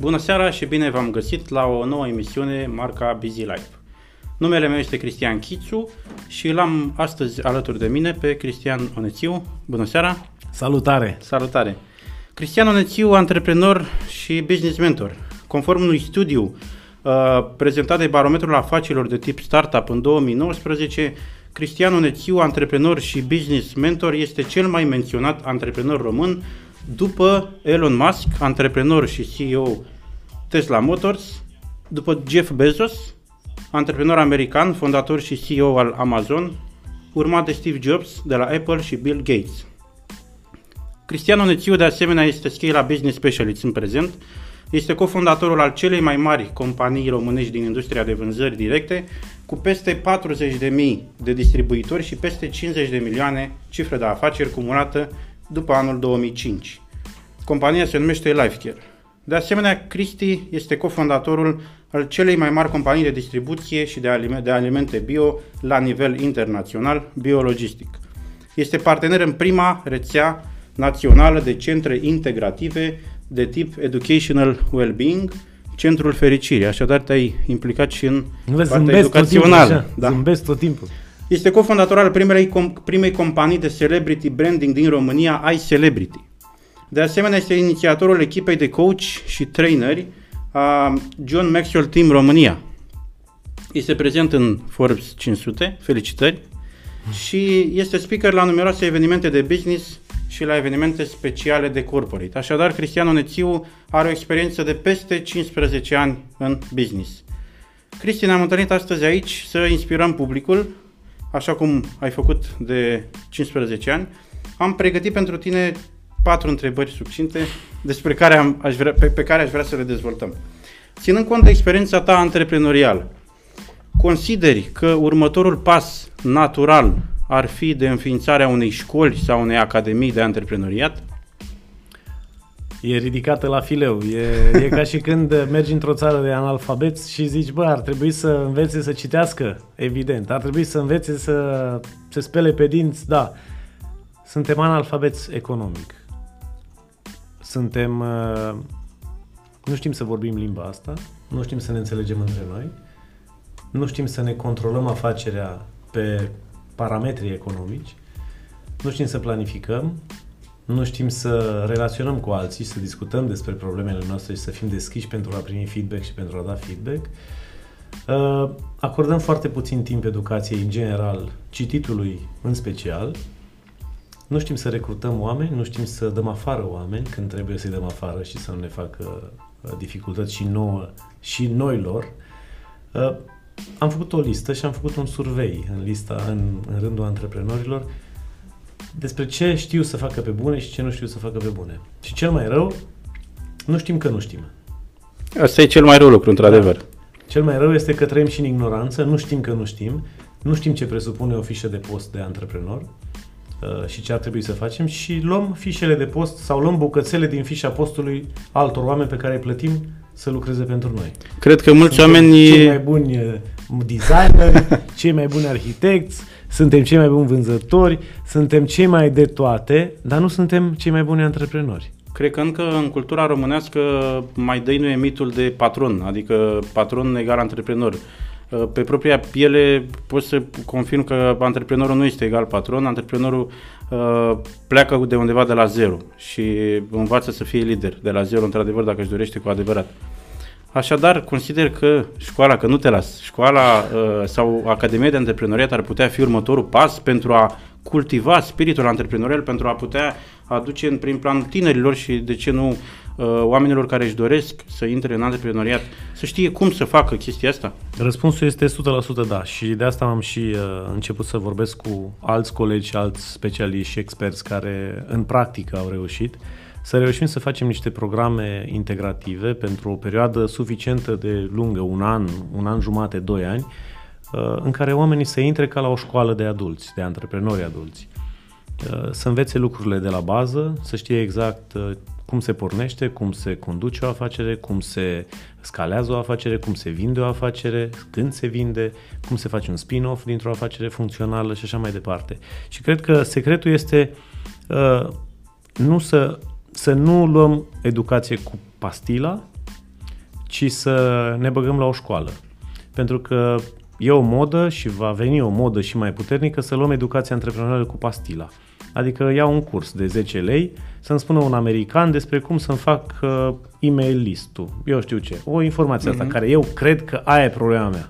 Bună seara și bine v-am găsit la o nouă emisiune marca Busy Life. Numele meu este Cristian Chițu și l-am astăzi alături de mine pe Cristian Onețiu. Bună seara! Salutare! Salutare! Cristian Onețiu, antreprenor și business mentor. Conform unui studiu uh, prezentat de Barometrul Afacerilor de tip Startup în 2019, Cristian Onețiu, antreprenor și business mentor, este cel mai menționat antreprenor român după Elon Musk, antreprenor și CEO Tesla Motors, după Jeff Bezos, antreprenor american, fondator și CEO al Amazon, urmat de Steve Jobs de la Apple și Bill Gates. Cristiano Nețiu de asemenea este Scala Business Specialist în prezent, este cofondatorul al celei mai mari companii românești din industria de vânzări directe, cu peste 40.000 de distribuitori și peste 50 de milioane cifre de afaceri cumulată după anul 2005. Compania se numește Lifecare. De asemenea, Cristi este cofondatorul al celei mai mari companii de distribuție și de, alime- de alimente bio la nivel internațional, Biologistic. Este partener în prima rețea națională de centre integrative de tip Educational Wellbeing, Centrul Fericirii. Așadar, te-ai implicat și în Vezi, partea zâmbesc tot timpul, educațională. așa, Da. zâmbesc tot timpul. Este cofondator al primei, com- primei companii de celebrity branding din România, iCelebrity. De asemenea, este inițiatorul echipei de coach și traineri a John Maxwell Team România. Este prezent în Forbes 500, felicitări, și este speaker la numeroase evenimente de business și la evenimente speciale de corporate. Așadar, Cristian Onețiu are o experiență de peste 15 ani în business. Cristi, ne-am întâlnit astăzi aici să inspirăm publicul, așa cum ai făcut de 15 ani. Am pregătit pentru tine patru întrebări succinte despre care am, aș vrea, pe, pe care aș vrea să le dezvoltăm. Ținând cont de experiența ta antreprenorială, consideri că următorul pas natural ar fi de înființarea unei școli sau unei academii de antreprenoriat? E ridicată la fileu. E, e ca și când mergi într-o țară de analfabeți și zici, bă, ar trebui să învețe să citească, evident. Ar trebui să învețe să se spele pe dinți, da. Suntem analfabeți economic. Suntem... uh, Nu știm să vorbim limba asta, nu știm să ne înțelegem între noi, nu știm să ne controlăm afacerea pe parametrii economici, nu știm să planificăm, nu știm să relaționăm cu alții, să discutăm despre problemele noastre și să fim deschiși pentru a primi feedback și pentru a da feedback. Uh, Acordăm foarte puțin timp educației în general, cititului în special. Nu știm să recrutăm oameni, nu știm să dăm afară oameni când trebuie să-i dăm afară și să nu ne facă uh, dificultăți și nouă și noilor. Uh, Am făcut o listă și am făcut un survey în lista, în, în rândul antreprenorilor despre ce știu să facă pe bune și ce nu știu să facă pe bune. Și cel mai rău, nu știm că nu știm. Asta e cel mai rău lucru, într-adevăr. Da. Cel mai rău este că trăim și în ignoranță, nu știm că nu știm, nu știm ce presupune o fișă de post de antreprenor uh, și ce ar trebui să facem și luăm fișele de post sau luăm bucățele din fișa postului altor oameni pe care îi plătim să lucreze pentru noi. Cred că mulți Suntem oameni... cei mai buni uh, designeri, cei mai buni arhitecți, suntem cei mai buni vânzători, suntem cei mai de toate, dar nu suntem cei mai buni antreprenori. Cred că încă în cultura românească mai dăinuie mitul de patron, adică patron egal antreprenor. Pe propria piele pot să confirm că antreprenorul nu este egal patron, antreprenorul uh, pleacă de undeva de la zero și învață să fie lider de la zero, într-adevăr, dacă își dorește cu adevărat. Așadar, consider că școala, că nu te las, școala uh, sau Academia de Antreprenoriat ar putea fi următorul pas pentru a cultiva spiritul antreprenorial, pentru a putea aduce în prim plan tinerilor și, de ce nu, uh, oamenilor care își doresc să intre în antreprenoriat, să știe cum să facă chestia asta. Răspunsul este 100% da și de asta am și uh, început să vorbesc cu alți colegi, alți specialiști și experți care în practică au reușit să reușim să facem niște programe integrative pentru o perioadă suficientă de lungă, un an, un an jumate, doi ani, uh, în care oamenii să intre ca la o școală de adulți, de antreprenori adulți. Uh, Să învețe lucrurile de la bază, să știe exact uh, cum se pornește, cum se conduce o afacere, cum se scalează o afacere, cum se vinde o afacere, când se vinde, cum se face un spin-off dintr-o afacere funcțională și așa mai departe. Și cred că secretul este uh, nu să, să nu luăm educație cu pastila, ci să ne băgăm la o școală. Pentru că e o modă și va veni o modă și mai puternică să luăm educația antreprenorială cu pastila. Adică iau un curs de 10 lei să-mi spună un american despre cum să-mi fac uh, e-mail listul. Eu știu ce. O informație mm-hmm. asta mhm. care eu cred că aia e problema mea.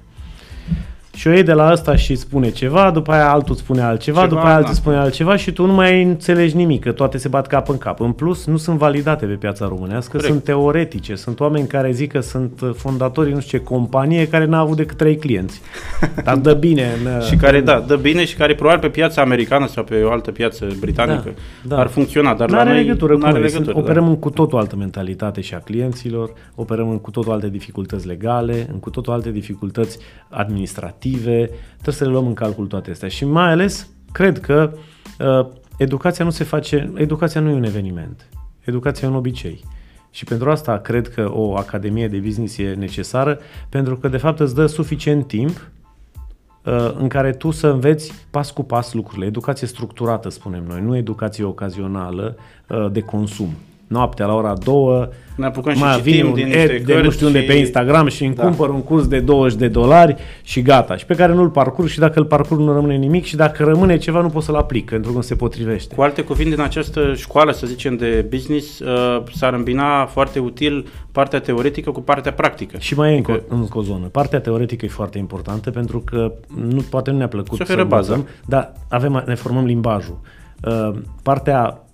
Și o iei de la asta și spune ceva, după aia altul spune altceva, ceva, după aia altul da. spune altceva și tu nu mai înțelegi nimic, că toate se bat cap în cap. În plus, nu sunt validate pe piața românească, Corect. sunt teoretice. Sunt oameni care zic că sunt fondatorii nu știu ce companie care n-a avut decât trei clienți. Dar dă bine. În, și care, da, dă bine și care probabil pe piața americană sau pe o altă piață britanică da, da. ar funcționa, dar n-are la noi legătură cu are legătură, da. Operăm în cu totul altă mentalitate și a clienților, operăm în cu totul alte dificultăți legale, în cu totul alte dificultăți administrative, Trebuie să le luăm în calcul toate astea. Și mai ales, cred că uh, educația nu se face, educația nu e un eveniment. Educația e un obicei. Și pentru asta cred că o academie de business e necesară, pentru că de fapt îți dă suficient timp uh, în care tu să înveți pas cu pas lucrurile. Educație structurată, spunem noi, nu educație ocazională uh, de consum noaptea la ora 2, ne apucăm și mai vin un din ad de nu știu unde și... pe Instagram și îmi da. cumpăr un curs de 20 de dolari și gata. Și pe care nu-l parcurg și dacă îl parcurg nu rămâne nimic și dacă rămâne ceva nu pot să-l aplic pentru că nu se potrivește. Cu alte cuvinte, în această școală, să zicem, de business, uh, s-ar îmbina foarte util partea teoretică cu partea practică. Și mai e încă, încă o zonă. Partea teoretică e foarte importantă pentru că nu, poate nu ne-a plăcut să bazăm, dar avem, ne formăm limbajul. Uh, partea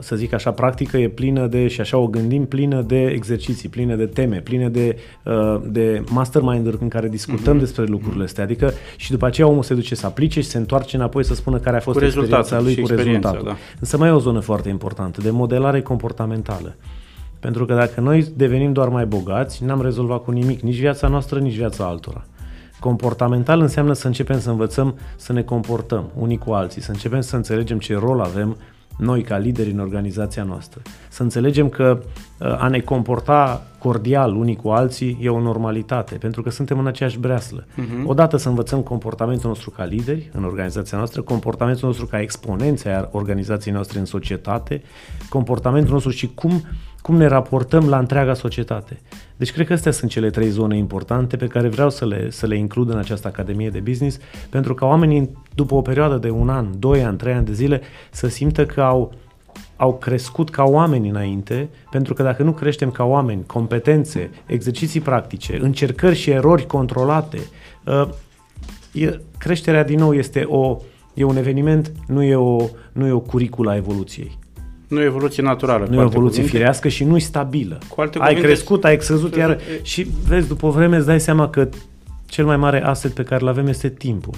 să zic așa, practică e plină de, și așa o gândim, plină de exerciții, plină de teme, plină de, uh, de mastermind-uri în care discutăm mm-hmm. despre lucrurile astea. Adică și după aceea omul se duce să aplice și se întoarce înapoi să spună care a fost cu experiența lui cu rezultatul. Da. Însă mai e o zonă foarte importantă, de modelare comportamentală. Pentru că dacă noi devenim doar mai bogați, n-am rezolvat cu nimic, nici viața noastră, nici viața altora. Comportamental înseamnă să începem să învățăm să ne comportăm unii cu alții, să începem să înțelegem ce rol avem noi ca lideri în organizația noastră. Să înțelegem că uh, a ne comporta cordial unii cu alții e o normalitate, pentru că suntem în aceeași breaslă. Uh-huh. Odată să învățăm comportamentul nostru ca lideri în organizația noastră, comportamentul nostru ca exponenți a organizației noastre în societate, comportamentul nostru și cum cum ne raportăm la întreaga societate. Deci cred că astea sunt cele trei zone importante pe care vreau să le, să le includ în această Academie de Business, pentru ca oamenii, după o perioadă de un an, doi ani, trei ani de zile, să simtă că au, au crescut ca oameni înainte, pentru că dacă nu creștem ca oameni, competențe, exerciții practice, încercări și erori controlate, uh, e, creșterea din nou este o, e un eveniment, nu e o, nu e o curicula evoluției. Nu e evoluție naturală. Nu e evoluție cuvinte. firească și nu e stabilă. Cu alte ai cuvinte, crescut, ai scăzut, iar... Și vezi, după vreme îți dai seama că cel mai mare asset pe care îl avem este timpul.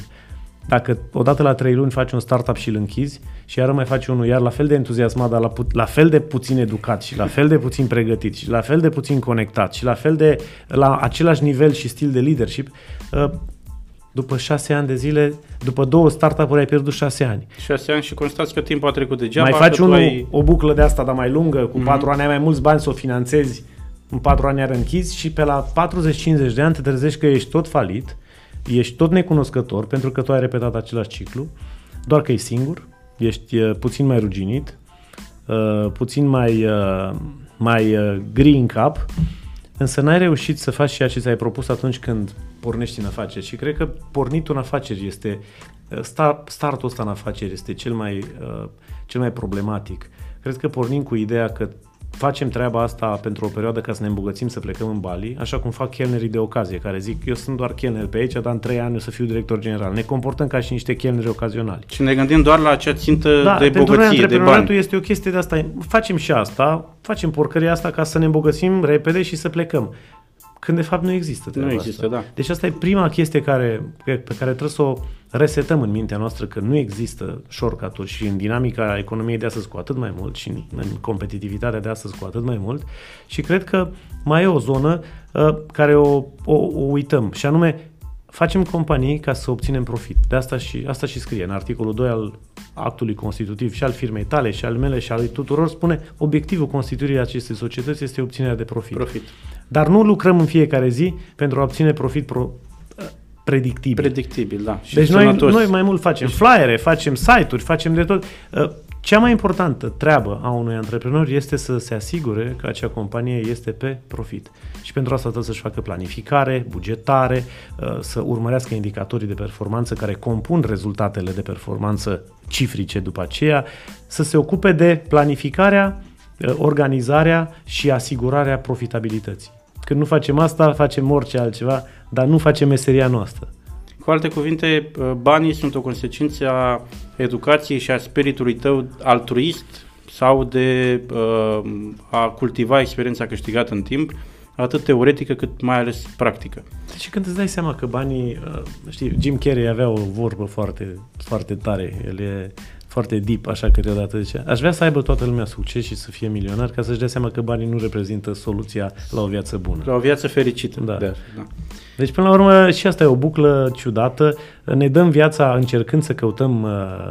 Dacă odată la trei luni faci un startup și îl închizi și iar mai faci unul iar la fel de entuziasmat, dar la, pu- la fel de puțin educat și la fel de puțin pregătit și la fel de puțin conectat și la fel de la același nivel și stil de leadership, uh, după șase ani de zile, după două startup-uri ai pierdut șase ani. Șase ani și constați că timpul a trecut degeaba. Mai faci unul, ai... o buclă de asta, dar mai lungă, cu mm-hmm. patru ani ai mai mulți bani să o finanțezi, în patru ani ar închizi și pe la 40-50 de ani te trezești că ești tot falit, ești tot necunoscător pentru că tu ai repetat același ciclu, doar că e singur, ești uh, puțin mai ruginit, uh, puțin mai, uh, mai gri în cap, însă n-ai reușit să faci ceea ce ți-ai propus atunci când pornești în afaceri și cred că pornitul în afaceri este, uh, startul ăsta în afaceri este cel mai, uh, cel mai problematic. Cred că pornim cu ideea că facem treaba asta pentru o perioadă ca să ne îmbogățim, să plecăm în Bali, așa cum fac chelnerii de ocazie, care zic, eu sunt doar chelner pe aici, dar în trei ani o să fiu director general. Ne comportăm ca și niște chelneri ocazionali. Și ne gândim doar la acea țintă da, de pentru bogăție, noi, de bani. este o chestie de asta. Facem și asta, facem porcăria asta ca să ne îmbogățim repede și să plecăm când de fapt nu există Nu există, asta. da. Deci asta e prima chestie care, pe care trebuie să o resetăm în mintea noastră, că nu există shortcut și în dinamica economiei de astăzi cu atât mai mult și în, în competitivitatea de astăzi cu atât mai mult și cred că mai e o zonă uh, care o, o, o uităm și anume facem companii ca să obținem profit. De asta și, asta și scrie în articolul 2 al actului constitutiv și al firmei tale și al mele și al tuturor spune obiectivul constituirii acestei societăți este obținerea de profit. Profit. Dar nu lucrăm în fiecare zi pentru a obține profit pro, predictibil. Predictibil, da. Și deci noi, noi mai mult facem deci- flyere, facem site-uri, facem de tot. Uh, Cea mai importantă treabă a unui antreprenor este să se asigure că acea companie este pe profit. Și pentru asta trebuie să-și facă planificare, bugetare, uh, să urmărească indicatorii de performanță care compun rezultatele de performanță cifrice după aceea, să se ocupe de planificarea, uh, organizarea și asigurarea profitabilității. Când nu facem asta, facem orice altceva, dar nu facem meseria noastră. Cu alte cuvinte, banii sunt o consecință a educației și a spiritului tău altruist sau de uh, a cultiva experiența câștigată în timp, atât teoretică cât mai ales practică. Deci când îți dai seama că banii, uh, știi, Jim Carrey avea o vorbă foarte, foarte tare, el e foarte deep, așa câteodată zice. Aș vrea să aibă toată lumea succes și să fie milionar ca să-și dea seama că banii nu reprezintă soluția la o viață bună. La o viață fericită. Da. De, da. Deci, până la urmă, și asta e o buclă ciudată. Ne dăm viața încercând să căutăm uh,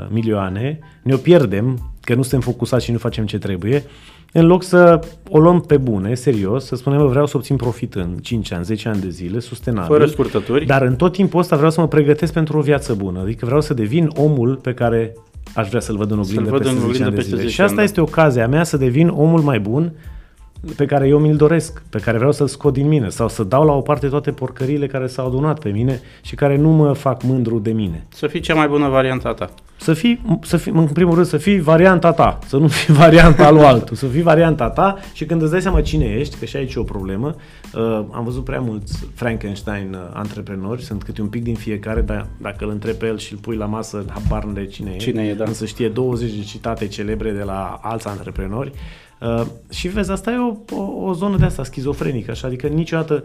milioane, ne o pierdem, că nu suntem focusați și nu facem ce trebuie, în loc să o luăm pe bune, serios, să spunem, vreau să obțin profit în 5 ani, 10 ani de zile, sustenabil. Fără scurtături. Dar în tot timpul ăsta vreau să mă pregătesc pentru o viață bună. Adică vreau să devin omul pe care aș vrea să-l văd în oglindă văd peste, în 10 ani de zile. Și asta da. este ocazia mea să devin omul mai bun pe care eu mi-l doresc, pe care vreau să-l scot din mine sau să dau la o parte toate porcările care s-au adunat pe mine și care nu mă fac mândru de mine. Să fii cea mai bună varianta ta. Să fii, să fii, în primul rând, să fii varianta ta, să nu fii varianta lui altul, să fii varianta ta și când îți dai seama cine ești, că și aici e o problemă, uh, am văzut prea mulți Frankenstein uh, antreprenori, sunt câte un pic din fiecare, dar dacă îl întrebi pe el și îl pui la masă, habar de cine e. Cine e, da. Însă știe 20 de citate celebre de la alți antreprenori Uh, și vezi, asta e o, o, o zonă de asta schizofrenică, așa, adică niciodată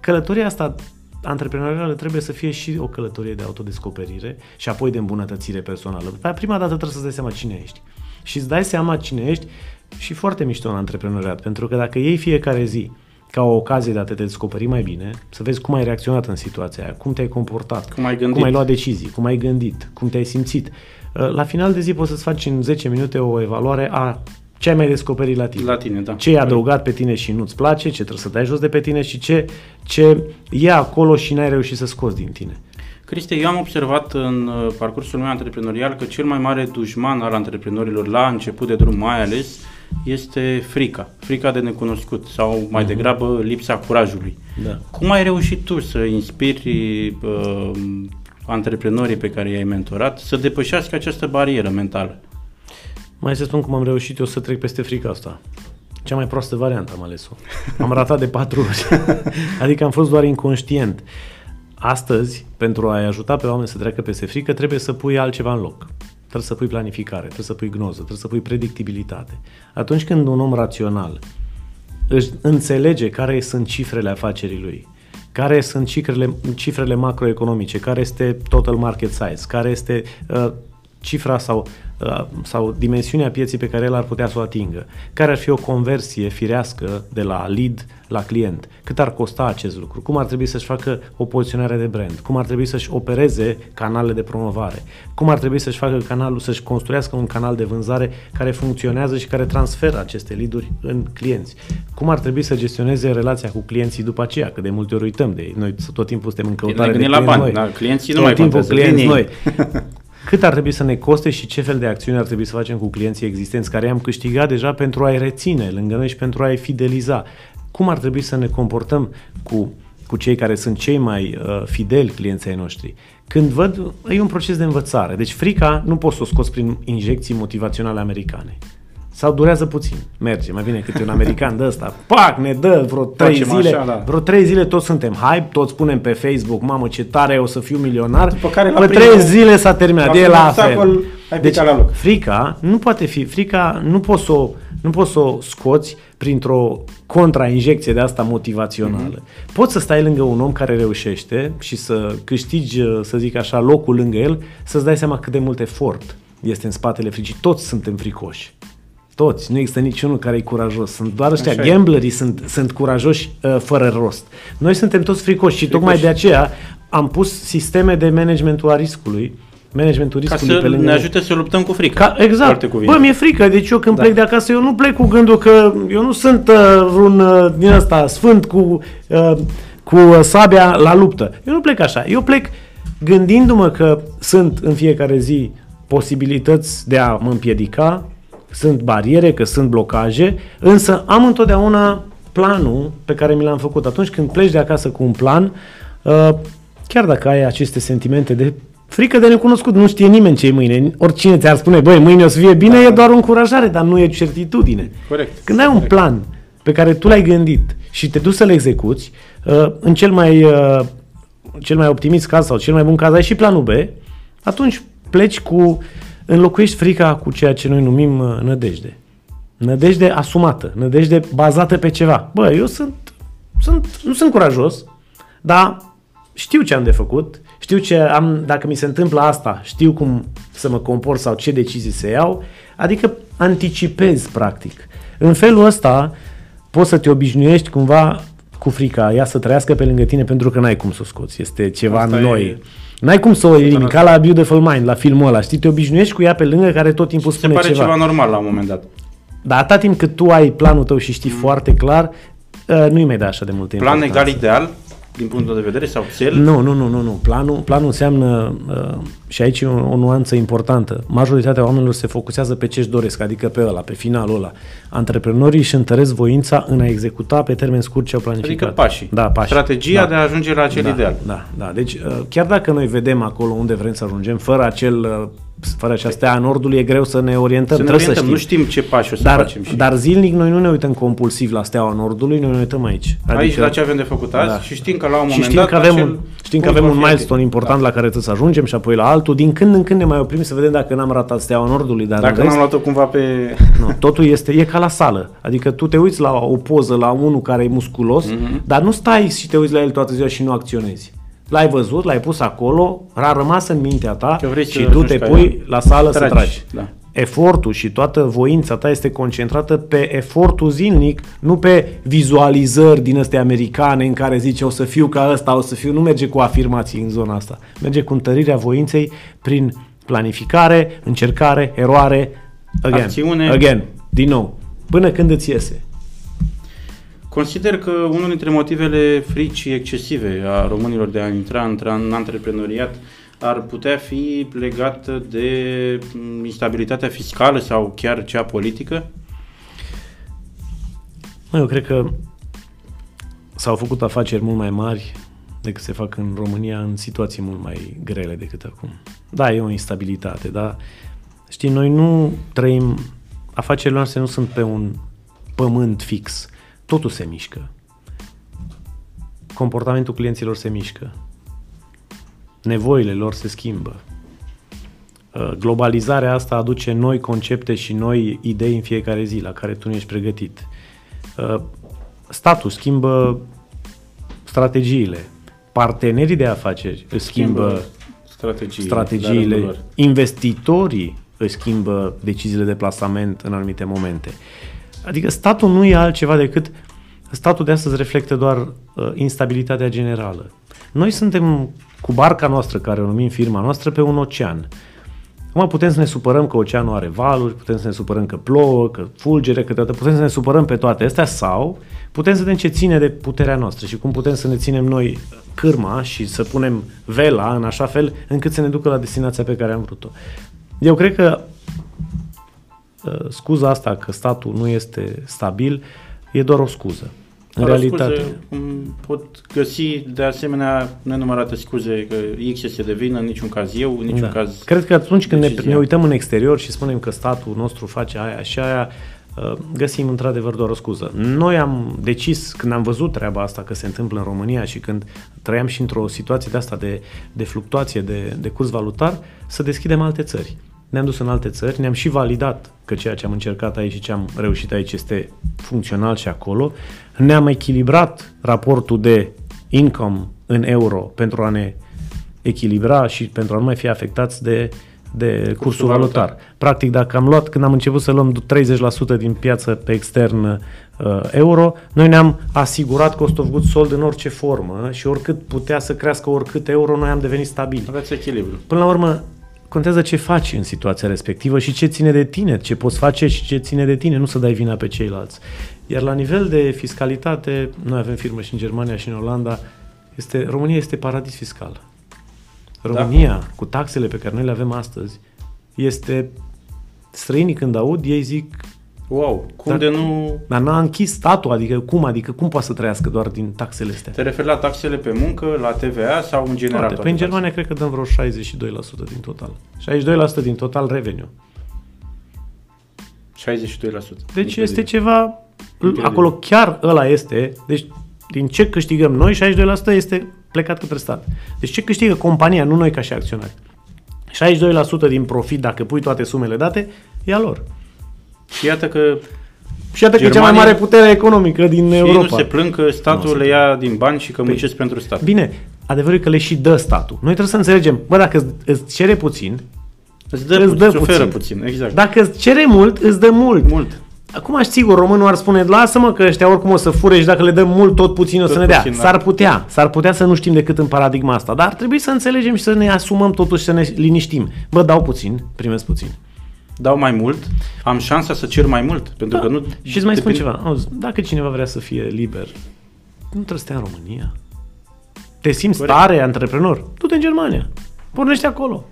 călătoria asta antreprenorială trebuie să fie și o călătorie de autodescoperire și apoi de îmbunătățire personală. Dar prima dată trebuie să-ți dai seama cine ești. Și îți dai seama cine ești și foarte mișto în antreprenoriat, pentru că dacă iei fiecare zi ca o ocazie de a te descoperi mai bine, să vezi cum ai reacționat în situația aia, cum te-ai comportat, cum ai, gândit. cum ai luat decizii, cum ai gândit, cum te-ai simțit. Uh, la final de zi poți să-ți faci în 10 minute o evaluare a ce ai mai descoperit la tine. La tine, da. Ce ai adăugat pe tine și nu-ți place, ce trebuie să dai jos de pe tine și ce, ce e acolo și n-ai reușit să scoți din tine. Cristi, eu am observat în uh, parcursul meu antreprenorial că cel mai mare dușman al antreprenorilor la început de drum mai ales este frica, frica de necunoscut sau mai uh-huh. degrabă lipsa curajului. Da. Cum ai reușit tu să inspiri uh, antreprenorii pe care i-ai mentorat să depășească această barieră mentală? Mai să spun cum am reușit eu să trec peste frica asta. Cea mai proastă variantă am ales-o. Am ratat de patru ori. adică am fost doar inconștient. Astăzi, pentru a-i ajuta pe oameni să treacă peste frică, trebuie să pui altceva în loc. Trebuie să pui planificare, trebuie să pui gnoză, trebuie să pui predictibilitate. Atunci când un om rațional își înțelege care sunt cifrele afacerii lui, care sunt cifrele, cifrele macroeconomice, care este total market size, care este uh, cifra sau Uh, sau dimensiunea pieții pe care el ar putea să o atingă. Care ar fi o conversie firească de la lead la client? Cât ar costa acest lucru? Cum ar trebui să-și facă o poziționare de brand? Cum ar trebui să-și opereze canalele de promovare? Cum ar trebui să-și facă canalul, să-și construiască un canal de vânzare care funcționează și care transferă aceste lead în clienți? Cum ar trebui să gestioneze relația cu clienții după aceea? Că de multe ori uităm de ei. Noi tot timpul suntem în căutare de clienți la bani, noi. Da, clienții nu tot mai timpul clienți noi. cât ar trebui să ne coste și ce fel de acțiuni ar trebui să facem cu clienții existenți care i-am câștigat deja pentru a-i reține lângă noi și pentru a-i fideliza. Cum ar trebui să ne comportăm cu, cu cei care sunt cei mai uh, fideli clienții ai noștri? Când văd, e un proces de învățare. Deci frica nu poți să o scoți prin injecții motivaționale americane. Sau durează puțin. Merge, mai bine câte un american de ăsta. Pac, ne dă vreo trei Facem zile. Așa, da. Vreo trei zile toți suntem hype, toți spunem pe Facebook, mamă ce tare o să fiu milionar. După care Pe trei zile s-a terminat. E la fel. Deci la loc. frica nu poate fi, frica nu poți să o, nu poți să o scoți printr-o contrainjecție de asta motivațională. Mm-hmm. Poți să stai lângă un om care reușește și să câștigi, să zic așa, locul lângă el, să-ți dai seama cât de mult efort este în spatele fricii. Toți suntem fricoși. Toți, nu există niciunul care e curajos. Sunt doar ăștia, Așa gamblerii sunt, sunt curajoși uh, fără rost. Noi suntem toți fricoși și fricoși. tocmai de aceea am pus sisteme de management a riscului managementul riscului Ca să pe lângă ne ajute să luptăm cu frica. Ca, exact. Bă, mi-e frică, deci eu când da. plec de acasă, eu nu plec cu gândul că eu nu sunt uh, un uh, din ăsta sfânt cu, uh, cu uh, sabia la luptă. Eu nu plec așa. Eu plec gândindu-mă că sunt în fiecare zi posibilități de a mă împiedica, sunt bariere, că sunt blocaje, însă am întotdeauna planul pe care mi l-am făcut. Atunci când pleci de acasă cu un plan, uh, chiar dacă ai aceste sentimente de frică de necunoscut, nu știe nimeni ce e mâine. Oricine ți-ar spune, băi, mâine o să fie bine, da. e doar o încurajare, dar nu e certitudine. Corect. Când ai un Corect. plan pe care tu l-ai gândit și te duci să-l execuți, uh, în cel mai, uh, cel mai optimist caz sau cel mai bun caz ai și planul B, atunci pleci cu, înlocuiești frica cu ceea ce noi numim uh, nădejde. Nădejde asumată, nădejde bazată pe ceva. Bă, eu sunt, sunt nu sunt curajos, dar știu ce am de făcut, știu ce am, dacă mi se întâmplă asta, știu cum să mă comport sau ce decizii să iau, adică anticipezi practic. În felul ăsta poți să te obișnuiești cumva cu frica ea să trăiască pe lângă tine pentru că n-ai cum să o scoți. Este ceva Asta în e- noi. N-ai cum să o elimini, ca la Beautiful Mind, la filmul ăla, știi? Te obișnuiești cu ea pe lângă care tot timpul Se spune pare ceva. ceva normal la un moment dat. Dar atâta timp cât tu ai planul tău și știi foarte clar, uh, nu-i mai da așa de multe Plan importanță. egal ideal, din punctul de vedere, sau cel? Nu, nu, nu, nu, nu. Planul, planul înseamnă, uh, și aici e o, o nuanță importantă, majoritatea oamenilor se focusează pe ce își doresc, adică pe ăla, pe finalul ăla. Antreprenorii își întăresc voința în a executa pe termen scurt ce au planificat. Adică pașii. Da, pașii. Strategia da. de a ajunge la acel da, ideal. Da, da. Deci, uh, chiar dacă noi vedem acolo unde vrem să ajungem, fără acel, uh, fără acea stea a nordului, e greu să ne orientăm. Să ne Trebuie orientăm, să știm. nu știm ce pași o să Dar, facem. Și dar zilnic noi nu ne uităm compulsiv la steaua nordului, noi ne uităm aici. aici la ce avem de făcut azi Da. și știm că la un și moment știm dat că avem acel un, știm că punct avem va un fi milestone ating. important la care trebuie să ajungem și apoi la altul. Din când în când ne mai oprim să vedem dacă n-am ratat steaua nordului, dar Dacă în n-am rest, luat-o cumva pe... nu, totul este, e ca la sală. Adică tu te uiți la o poză la unul care e musculos, Mhm. dar nu stai și te uiți la el toată ziua și nu acționezi. L-ai văzut, l-ai pus acolo, a rămas în mintea ta Că vrei să și tu ajungi te ca pui el. la sală să Tragi, tragi. da. Efortul și toată voința ta este concentrată pe efortul zilnic, nu pe vizualizări din astea americane în care zice o să fiu ca ăsta, o să fiu, nu merge cu afirmații în zona asta. Merge cu întărirea voinței prin planificare, încercare, eroare, again, Acțiune. again, din nou, până când îți iese. Consider că unul dintre motivele fricii excesive a românilor de a intra în, în antreprenoriat ar putea fi legat de mm, instabilitatea fiscală sau chiar cea politică? Mă, Eu cred că s-au făcut afaceri mult mai mari decât se fac în România în situații mult mai grele decât acum. Da, e o instabilitate, dar știi, noi nu trăim, afacerile noastre nu sunt pe un pământ fix. Totul se mișcă. Comportamentul clienților se mișcă. Nevoile lor se schimbă. Uh, Globalizarea asta aduce noi concepte și noi idei în fiecare zi la care tu nu ești pregătit. Uh, Statul schimbă strategiile. Partenerii de afaceri își schimbă strategiile. la strategiile, rândul lor. investitorii își schimbă deciziile de plasament în anumite momente. Adică statul nu e altceva decât statul de astăzi reflectă doar uh, instabilitatea generală. Noi suntem cu barca noastră, care o numim firma noastră, pe un ocean. Acum putem să ne supărăm că oceanul are valuri, putem să ne supărăm că plouă, că fulgere, câteodată putem să ne supărăm pe toate astea sau putem să vedem ce ține de puterea noastră și cum putem să ne ținem noi cârma și să punem vela în așa fel încât să ne ducă la destinația pe care am vrut-o. Eu cred că uh, scuza asta că statul nu este stabil e doar o scuză. În Dar realitate. Scuze, cum pot găsi de asemenea nenumărate scuze că X este de vină, în niciun caz eu, în niciun Da. caz... Cred că atunci când ne, decizia. ne uităm în exterior și spunem că statul nostru face aia și aia, uh, găsim într-adevăr doar o scuză. Noi am decis, când am văzut treaba asta că se întâmplă în România și când trăiam și într-o situație de asta de, de fluctuație, de, de curs valutar, să deschidem alte țări. Ne-am dus în alte țări, ne-am și validat că ceea ce am încercat aici și ce am reușit aici este funcțional și acolo. Ne-am echilibrat raportul de income în euro pentru a ne echilibra și pentru a nu mai fi afectați de, de cursul valutar. valutar. Practic, dacă am luat, când am început să luăm 30% din piață pe extern uh, euro, noi ne-am asigurat cost of goods sold în orice formă și oricât putea să crească oricât euro, noi am devenit stabili. Aveți echilibru. Până la urmă, contează ce faci în situația respectivă și ce ține de tine, ce poți face și ce ține de tine, nu să dai vina pe ceilalți. Iar la nivel de fiscalitate, noi avem firmă și în Germania și în Olanda, este, România este paradis fiscal. România, da. cu taxele pe care noi le avem astăzi, este străinii când aud, ei zic Wow, cum Dar- de nu... dar n-a închis statul, adică cum? Adică cum poate să trăiască doar din taxele astea? Te referi la taxele pe muncă, la TVA sau în general? Toate. toate Păi în taxele? Germania cred că dăm vreo 62% din total. 62% din total revenue. 62%. Deci Incredibil. este ceva, Incredibil. acolo chiar ăla este, deci din ce câștigăm noi, 62% este plecat către stat. Deci ce câștigă compania, nu noi ca și acționari. 62% din profit, dacă pui toate sumele date, e a lor. Și iată că Și iată că e cea mai Germania- mare putere economică din și ei Europa. nu se plâng că statul Nu se le ia din bani și că muncesc pentru stat. Bine, adevărul e că le și dă statul. Noi trebuie să înțelegem, bă, dacă îți- îți cere puțin, Îți dă, îți puțin, dă îți oferă puțin. puțin. Exact. dacă îți cere mult, îți dă mult. Mult. Acum, sigur, românul ar spune, lasă-mă că ăștia oricum o să fure și dacă le dăm mult, tot puțin o Tot să ne dea. puțin, da. S-ar putea, s-ar putea să nu știm decât în paradigma asta, dar ar trebui să înțelegem și să ne asumăm totuși să ne liniștim. Bă, dau puțin, primesc puțin. Dau mai mult, am șansa să cer mai mult, pentru că nu... Da. și îți mai spun depinde- ceva, auzi, dacă cineva vrea să fie liber, nu trebuie să stea în România. Te simți Corect. tare, antreprenor, du-te în Germania. Pornește acolo.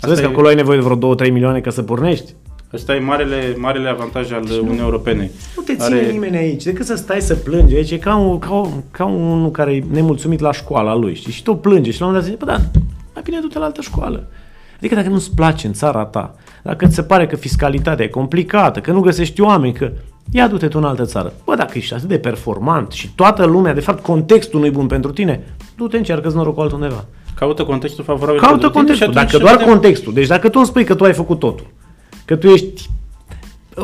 Să vezi că e- acolo ai nevoie de vreo 2-3 milioane ca să pornești. Ăsta e marele, marele avantaj al Uniunii Europene. Nu te ține Are... nimeni aici, decât să stai să plângi aici, e ca, un, ca, un, ca unul care e nemulțumit la școala lui, știi? Și tot plânge și la un moment dat zice, bă, da, mai bine du-te la altă școală. Adică dacă nu-ți place în țara ta, dacă ți se pare că fiscalitatea e complicată, că nu găsești oameni, că ia du-te tu în altă țară. Bă, dacă ești atât de performant și toată lumea, de fapt, contextul nu-i bun pentru tine, du-te, încearcă-ți norocul altundeva. Caută contextul favorabil Caută pentru tine contextul. și atunci Dacă să doar vedem. contextul. Deci dacă tu îmi spui că tu ai făcut totul, că tu ești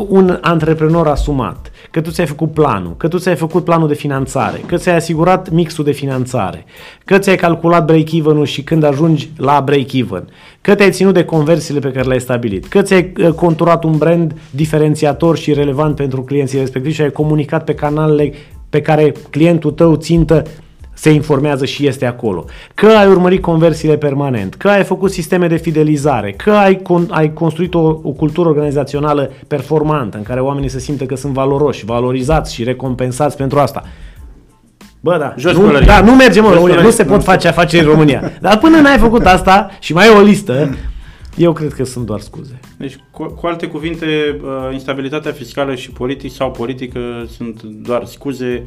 un antreprenor asumat, că tu ți-ai făcut planul, că tu ți-ai făcut planul de finanțare, că ți-ai asigurat mixul de finanțare, că ți-ai calculat break-even-ul și când ajungi la break-even, că te-ai ținut de conversiile pe care le-ai stabilit, că ți-ai uh, conturat un brand diferențiator și relevant pentru clienții respectivi și ai comunicat pe canalele pe care clientul tău țintă se informează și este acolo. Că ai urmărit conversiile permanent, că ai făcut sisteme de fidelizare, că ai, con- ai construit o, o cultură organizațională performantă în care oamenii se simtă că sunt valoroși, valorizați și recompensați pentru asta. Bă, da, Jos nu, pălăria. da, nu mergem în Jos România, nu pălăria. se pot face afaceri în România. Dar până n-ai făcut asta și mai e o listă, eu cred că sunt doar scuze. Deci, cu, cu alte cuvinte, uh, instabilitatea fiscală și politic sau politică sunt doar scuze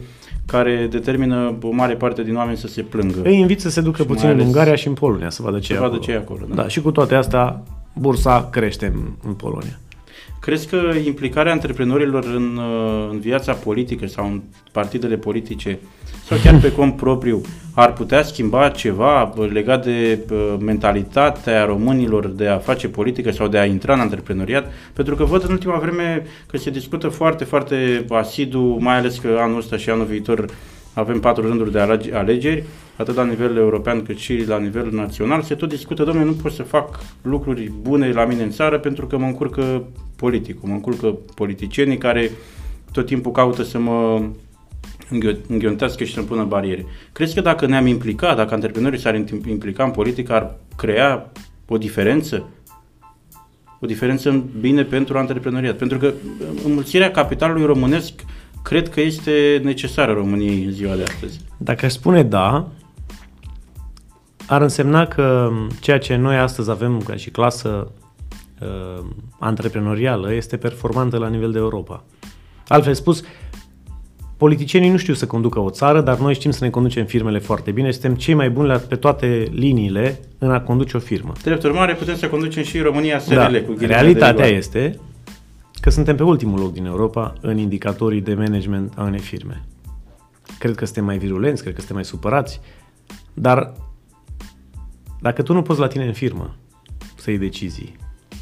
care determină o mare parte din oameni să se plângă. Îi invit să se ducă Și puțin mai în ales Ungaria și în Polonia să vadă ce să e vadă acolo. ce e acolo, da. Da, și cu toate astea, bursa crește în, în Polonia. Crezi că implicarea antreprenorilor în, uh, în viața politică sau în partidele politice sau chiar pe cont propriu ar putea schimba ceva uh, legat de uh, mentalitatea românilor de a face politică sau de a intra în antreprenoriat? Pentru că văd în ultima vreme că se discută foarte, foarte asidu, mai ales că anul ăsta și anul viitor avem patru rânduri de alege- alegeri, atât la nivel european cât și la nivel național. Se tot discută, domnule, nu pot să fac lucruri bune la mine în țară pentru că mă încurcă politicul, mă încurcă politicienii care tot timpul caută să mă înghio- înghiontească și să-mi pună bariere. Crezi că dacă ne-am implicat, dacă antreprenorii s-ar im- implica în politică, ar crea o diferență? O diferență în bine pentru antreprenoriat? Pentru că înmulțirea capitalului românesc cred că este necesară României în ziua de astăzi. Dacă aș spune da, ar însemna că ceea ce noi astăzi avem ca și clasă uh, antreprenorială este performantă la nivel de Europa. Altfel spus, politicienii nu știu să conducă o țară, dar noi știm să ne conducem firmele foarte bine. Suntem cei mai buni la, pe toate liniile în a conduce o firmă. Drept urmare, putem să conducem și România SRL Da, cu ghilimele de realitatea rigoare. este că suntem pe ultimul loc din Europa în indicatorii de management a unei firme. Cred că suntem mai virulenți, cred că suntem mai supărați, dar dacă tu nu poți la tine în firmă să iei decizii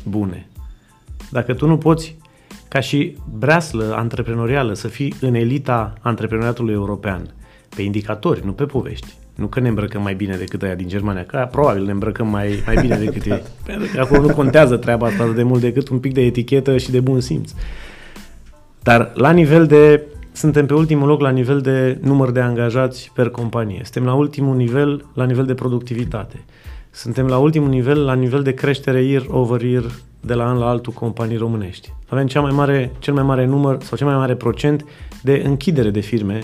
bune, dacă tu nu poți ca și breaslă antreprenorială să fii în elita antreprenoriatului european, pe indicatori, nu pe povești, nu că ne îmbrăcăm mai bine decât aia din Germania, că probabil ne îmbrăcăm mai, mai bine decât ei. Pentru că acolo nu contează treaba asta atât de mult decât un pic de etichetă și de bun simț. Dar la nivel de, suntem pe ultimul loc la nivel de număr de angajați per companie. Suntem la ultimul nivel la nivel de productivitate. Suntem la ultimul nivel la nivel de creștere year over year de la an la altul companii românești. Avem cea mai mare, cel mai mare număr sau cel mai mare procent de închidere de firme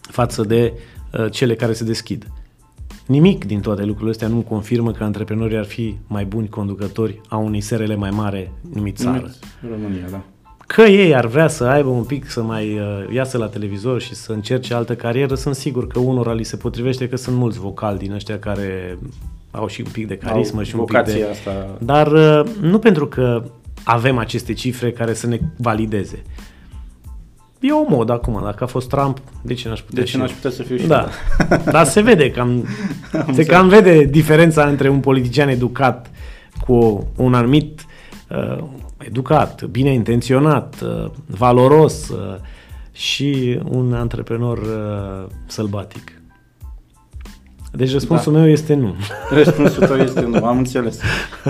față de uh, cele care se deschid. Nimic din toate lucrurile astea nu confirmă că antreprenorii ar fi mai buni conducători a unei SRL mai mare numit țară. România, da. Că ei ar vrea să aibă un pic, să mai uh, iasă la televizor și să încerce altă carieră, sunt sigur că unora li se potrivește că sunt mulți vocali din ăștia care au și un pic de carismă Au și un pic de... asta. Dar uh, nu pentru că avem aceste cifre care să ne valideze. E o modă acum, dacă a fost Trump, de ce n-aș putea De ce și n-aș eu? putea să fiu și Da, eu? dar se vede cam, se înțeles. cam vede diferența între un politician educat cu un anumit uh, educat, bine intenționat, uh, valoros uh, și un antreprenor uh, sălbatic. Deci răspunsul Da. meu este nu. Răspunsul tău este nu, am înțeles.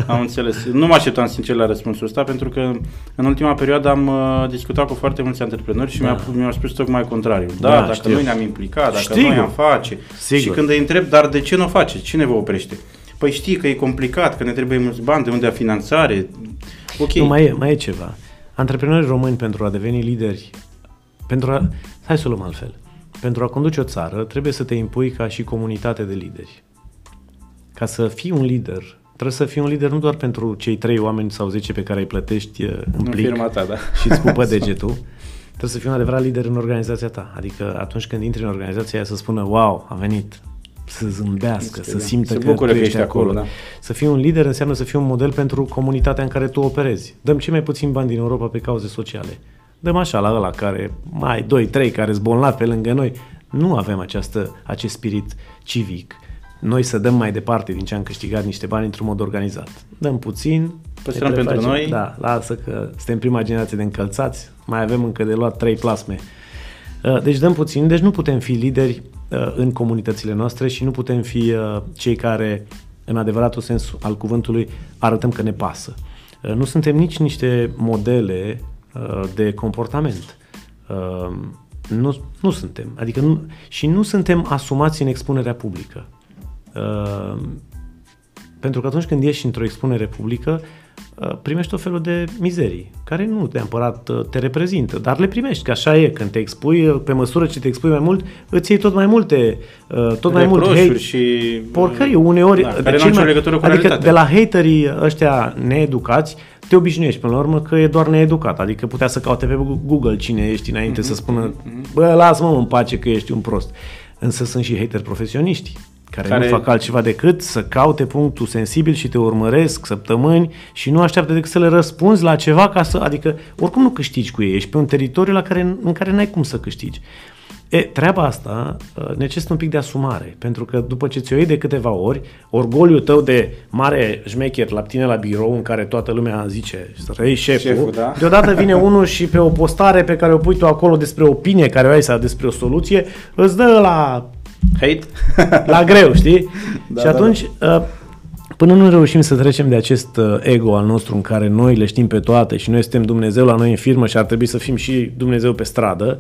Am înțeles. Nu mă așteptam sincer la răspunsul ăsta pentru că în ultima perioadă am uh, discutat cu foarte mulți antreprenori și Da. mi-au, mi-au spus tocmai contrariu. Da, Da, dacă știu. noi ne-am implicat, dacă Știu. noi am face. Sigur. Și când îi întreb, dar de ce nu o face? Cine vă oprește? Păi știi că e complicat, că ne trebuie mulți bani, de unde a finanțare. Ok. Nu, mai e, mai e ceva. Antreprenorii români pentru a deveni lideri, pentru a, hai să o luăm altfel, pentru a conduce o țară trebuie să te impui ca și comunitate de lideri. Ca să fii un lider, trebuie să fii un lider nu doar pentru cei trei oameni sau zece pe care îi plătești uh, în în plic firma ta, da. și îți pupă degetul, trebuie să fii un adevărat lider în organizația ta. Adică atunci când intri în organizația aia să spună, wow, a venit, să zâmbească, să Da. simtă Se că bucure tu că ești ești acolo, acolo. da. Să fii un lider înseamnă să fii un model pentru comunitatea în care tu operezi. Dăm cei mai puțin bani din Europa pe cauze sociale. Dăm așa la ăla care, mai doi, trei, care sunt bolnavi pe lângă noi. Nu avem această, acest spirit civic. Noi să dăm mai departe din ce am câștigat niște bani într-un mod organizat. Dăm puțin, Păstrăm ne pentru prefacem. noi. Da, lasă că suntem prima generație de încălțați, mai avem încă de luat trei plasme. Uh, Deci dăm puțin, deci nu putem fi lideri uh, în comunitățile noastre și nu putem fi uh, cei care, în adevăratul sens al cuvântului, arătăm că ne pasă. Uh, Nu suntem nici niște modele uh, de comportament. Uh, Nu, nu suntem. Adică nu, și nu suntem asumați în expunerea publică. Uh, pentru că atunci când ieși într-o expunere publică, uh, primești tot felul de mizerii, care nu neapărat uh, te reprezintă, dar le primești, că așa e, când te expui, uh, pe măsură ce te expui mai mult, îți iei tot mai multe, uh, tot mai mult Reproșuri hate, și... porcării, uneori, Da, care de nu au cel nicio mai- legătură cu adică realitatea. de la haterii ăștia needucați, te obișnuiești până la urmă că e doar needucat, adică putea să caute pe Google cine ești înainte să spună, bă, lasă-mă în pace că ești un prost. Însă sunt și hateri profesioniști, care, care Care- nu fac altceva decât să caute punctul sensibil și te urmăresc săptămâni și nu așteaptă decât să le răspunzi la ceva ca să, adică oricum nu câștigi cu ei, ești pe un teritoriu la care, în care n-ai cum să câștigi. E, treaba asta uh, necesită un pic de asumare, pentru că după ce ți-o iei de câteva ori, orgoliul tău de mare șmecher la tine la birou în care toată lumea zice, răi șeful, Șeful, da. deodată vine unul și pe o postare pe care o pui tu acolo despre opinie care o ai sau despre o soluție, îți dă la Hate? la greu, știi? Da, și da, atunci, uh, până nu reușim să trecem de acest uh, ego al nostru în care noi le știm pe toate și noi suntem Dumnezeu la noi în firmă și ar trebui să fim și Dumnezeu pe stradă,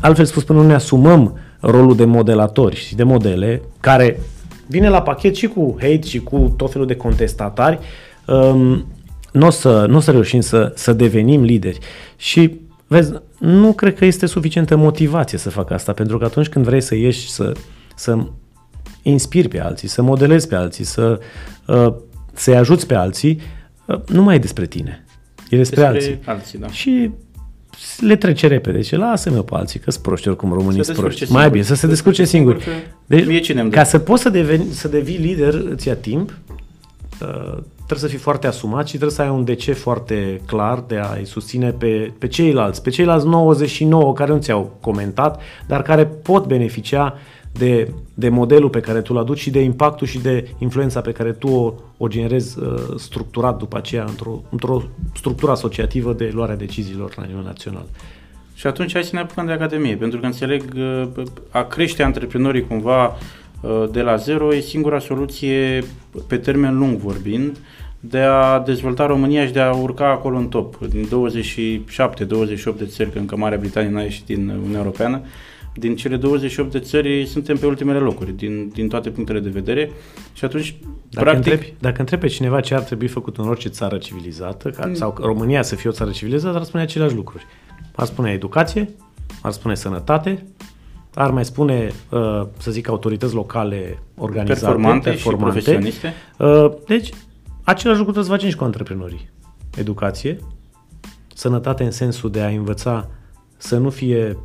altfel spus, până nu ne asumăm rolul de modelatori și de modele, care vine la pachet și cu hate și cu tot felul de contestatari, um, nu o să, n-o să reușim să, să devenim lideri. Și vezi, nu cred că este suficientă motivație să fac asta, pentru că atunci când vrei să ieși, să, să inspiri pe alții, să modelezi pe alții, să, uh, să-i ajuți pe alții, uh, nu mai e despre tine. E despre, alții. alții, da. Și le trece repede. Ce lasă-mă pe alții, că sunt proști oricum românii Se sunt descurce proști. Mai singuri. bine, să se Se descurce descurce singuri. singuri, că Deci, mie cine îmi dă? ca să poți să, deveni, să devii lider, îți ia timp, uh, trebuie să fii foarte asumat și trebuie să ai un de ce foarte clar de a-i susține pe, pe ceilalți, pe ceilalți 99 care nu ți-au comentat, dar care pot beneficia de, de modelul pe care tu îl aduci și de impactul și de influența pe care tu o, o generezi uh, structurat după aceea într-o, într-o structură asociativă de luarea deciziilor la nivel național. Și atunci hai să ne apucăm de Academie, pentru că înțeleg uh, a crește antreprenorii cumva uh, de la zero e singura soluție pe termen lung vorbind de a dezvolta România și de a urca acolo în top. Din 27-28 de țări, că încă Marea Britanie n-a ieșit din Uniunea Europeană, din cele 28 de țări suntem pe ultimele locuri, din, din toate punctele de vedere și atunci, Dacă, practic, întrebi, dacă întrebi pe cineva ce ar trebui făcut în orice țară civilizată, ca, sau că România să fie o țară civilizată, ar spune aceleași lucruri. Ar spune educație, ar spune sănătate, ar mai spune, uh, să zic, autorități locale organizate, Performante, performante. și profesioniste. Uh, Deci, același lucru trebuie să facem și cu antreprenorii. Educație, sănătate în sensul de a învăța să nu fie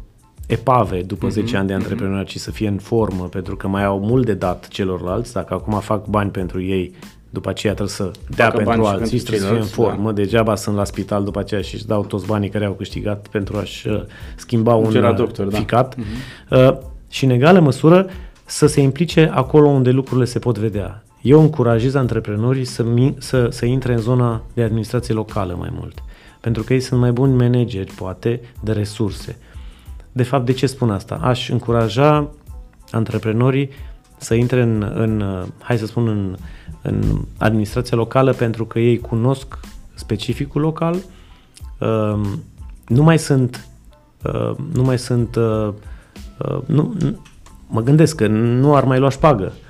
epave după 10 ani de antreprenoriat, ci să fie în formă, pentru că mai au mult de dat celorlalți. Dacă acum fac bani pentru ei, după aceea trebuie să dea Facă bani pentru și alții, pentru trebuie să fie în ceilalți, formă. Degeaba sunt la spital după aceea și își dau toți banii care au câștigat pentru a-și uh, schimba un Merge la uh, doctor, da. ficat. Uh, și în egală măsură să se implice acolo unde lucrurile se pot vedea. Eu încurajez antreprenorii să, mi- să, să intre în zona de administrație locală mai mult. Pentru că ei sunt mai buni manageri, poate, de resurse. De fapt, de ce spun asta? Aș încuraja antreprenorii să intre în, în uh, hai să spun, în, în administrația locală pentru că ei cunosc specificul local, uh, nu mai sunt, uh, nu mai sunt, uh, uh, nu, nu, mă gândesc că nu ar mai lua șpagă, uh,